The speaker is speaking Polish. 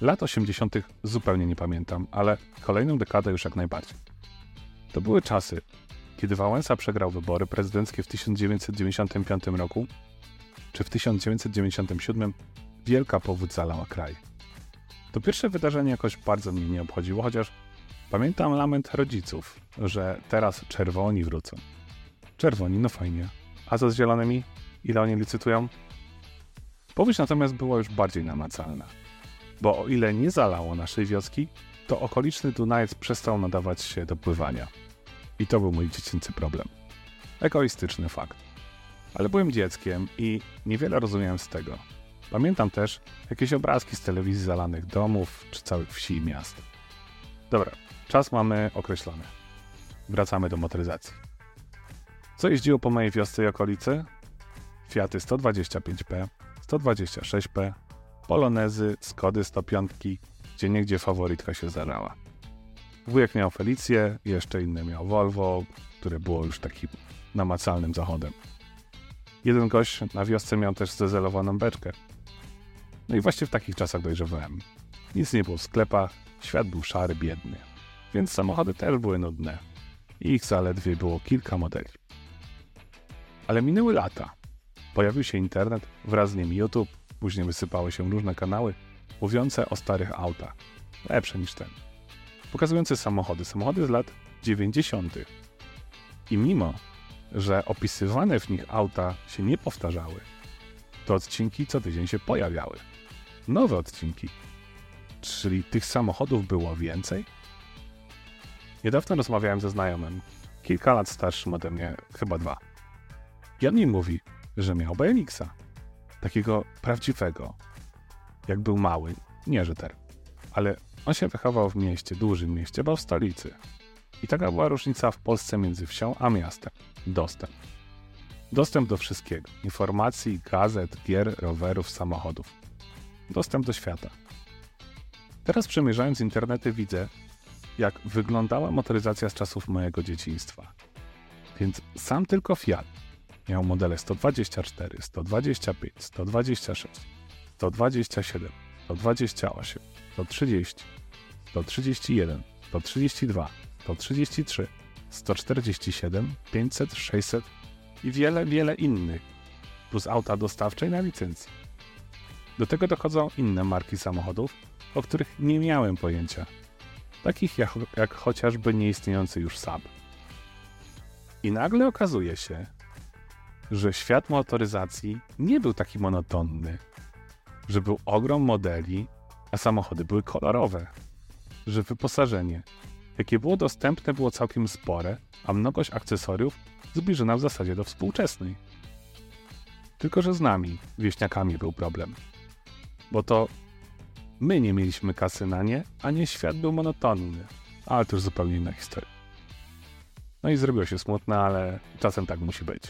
Lat 80. zupełnie nie pamiętam, ale kolejną dekadę już jak najbardziej. To były czasy, kiedy Wałęsa przegrał wybory prezydenckie w 1995 roku, czy w 1997 wielka powódź zalała kraj. To pierwsze wydarzenie jakoś bardzo mnie nie obchodziło, chociaż pamiętam lament rodziców, że teraz czerwoni wrócą. Czerwoni, no fajnie. A co z zielonymi? Ile oni licytują? Powódź natomiast była już bardziej namacalna. Bo o ile nie zalało naszej wioski, to okoliczny Dunajec przestał nadawać się do pływania. I to był mój dziecięcy problem. Egoistyczny fakt. Ale byłem dzieckiem i niewiele rozumiałem z tego. Pamiętam też jakieś obrazki z telewizji zalanych domów czy całych wsi i miast. Dobra, czas mamy określony. Wracamy do motoryzacji. Co jeździło po mojej wiosce i okolicy? Fiaty 125P, 126P, Polonezy, Skody 105, gdzie niegdzie faworytka się zdarzała. Wujek miał Felicję, jeszcze inny miał Volvo, które było już takim namacalnym zachodem. Jeden gość na wiosce miał też zezelowaną beczkę. No i właśnie w takich czasach dojrzewałem. Nic nie było w sklepach, świat był szary, biedny. Więc samochody też były nudne. Ich zaledwie było kilka modeli. Ale minęły lata. Pojawił się internet, wraz z nim YouTube, później wysypały się różne kanały mówiące o starych autach. Lepsze niż ten. Pokazujące samochody, samochody z lat 90. I mimo, że opisywane w nich auta się nie powtarzały, to odcinki co tydzień się pojawiały. Nowe odcinki. Czyli tych samochodów było więcej? Niedawno rozmawiałem ze znajomym, kilka lat starszym ode mnie, chyba dwa. I on mi mówi, że miał BMX-a. Takiego prawdziwego. Jak był mały, nie że. Ale on się wychował w mieście, dużym mieście, bo w stolicy. I taka była różnica w Polsce między wsią a miastem. Dostęp. Dostęp do wszystkiego. Informacji, gazet, gier, rowerów, samochodów. Dostęp do świata. Teraz przemierzając internety widzę, jak wyglądała motoryzacja z czasów mojego dzieciństwa. Więc sam tylko Fiat miał modele 124, 125, 126, 127, 128, 130, 131, 132, 133, 147, 500, 600 i wiele, wiele innych, plus auta dostawcze i na licencji. Do tego dochodzą inne marki samochodów, o których nie miałem pojęcia, takich jak, jak chociażby nieistniejący już Saab. I nagle okazuje się, że świat motoryzacji nie był taki monotonny, że był ogrom modeli, a samochody były kolorowe, że wyposażenie, jakie było dostępne, było całkiem spore, a mnogość akcesoriów zbliżona w zasadzie do współczesnej. Tylko, że z nami, wieśniakami, był problem. Bo to my nie mieliśmy kasy na nie, a nie świat był monotonny. Ale to już zupełnie inna historia. No i zrobiło się smutne, ale czasem tak musi być.